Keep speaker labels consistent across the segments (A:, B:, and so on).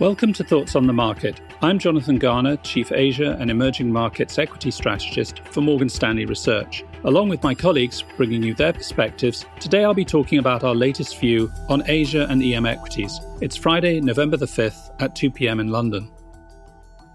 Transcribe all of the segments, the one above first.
A: Welcome to Thoughts on the Market. I'm Jonathan Garner, Chief Asia and Emerging Markets Equity Strategist for Morgan Stanley Research. Along with my colleagues bringing you their perspectives, today I'll be talking about our latest view on Asia and EM equities. It's Friday, November the 5th at 2 pm in London.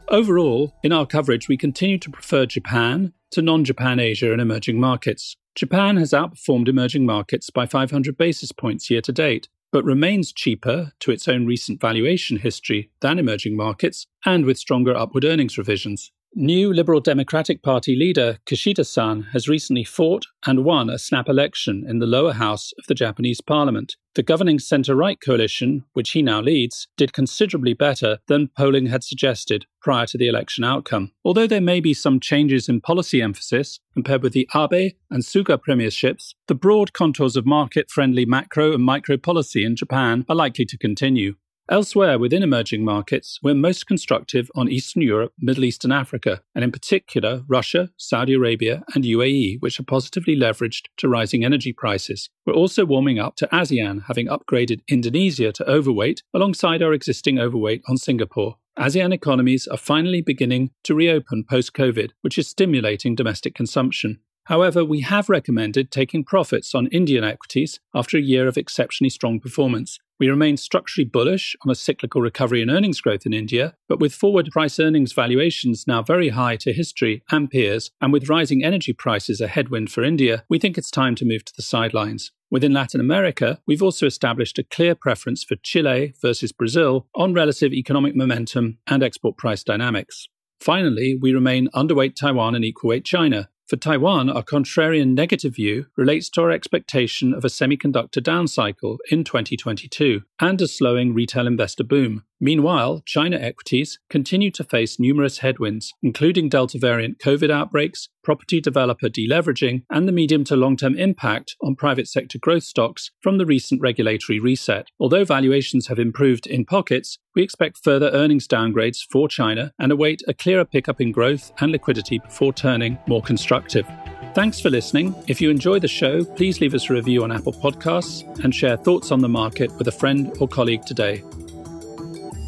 A: Overall, in our coverage, we continue to prefer Japan to non Japan Asia and emerging markets. Japan has outperformed emerging markets by 500 basis points year to date, but remains cheaper to its own recent valuation history than emerging markets and with stronger upward earnings revisions. New Liberal Democratic Party leader Kishida san has recently fought and won a snap election in the lower house of the Japanese parliament. The governing centre right coalition, which he now leads, did considerably better than polling had suggested prior to the election outcome. Although there may be some changes in policy emphasis compared with the Abe and Suga premierships, the broad contours of market friendly macro and micro policy in Japan are likely to continue. Elsewhere within emerging markets, we're most constructive on Eastern Europe, Middle East, and Africa, and in particular Russia, Saudi Arabia, and UAE, which are positively leveraged to rising energy prices. We're also warming up to ASEAN, having upgraded Indonesia to overweight alongside our existing overweight on Singapore. ASEAN economies are finally beginning to reopen post COVID, which is stimulating domestic consumption. However, we have recommended taking profits on Indian equities after a year of exceptionally strong performance. We remain structurally bullish on a cyclical recovery in earnings growth in India, but with forward price earnings valuations now very high to history and peers, and with rising energy prices a headwind for India, we think it's time to move to the sidelines. Within Latin America, we've also established a clear preference for Chile versus Brazil on relative economic momentum and export price dynamics. Finally, we remain underweight Taiwan and equal weight China, for Taiwan, our contrarian negative view relates to our expectation of a semiconductor down cycle in 2022 and a slowing retail investor boom. Meanwhile, China equities continue to face numerous headwinds, including Delta variant COVID outbreaks, property developer deleveraging, and the medium to long term impact on private sector growth stocks from the recent regulatory reset. Although valuations have improved in pockets, we expect further earnings downgrades for China and await a clearer pickup in growth and liquidity before turning more constructive. Thanks for listening. If you enjoy the show, please leave us a review on Apple Podcasts and share thoughts on the market with a friend or colleague today.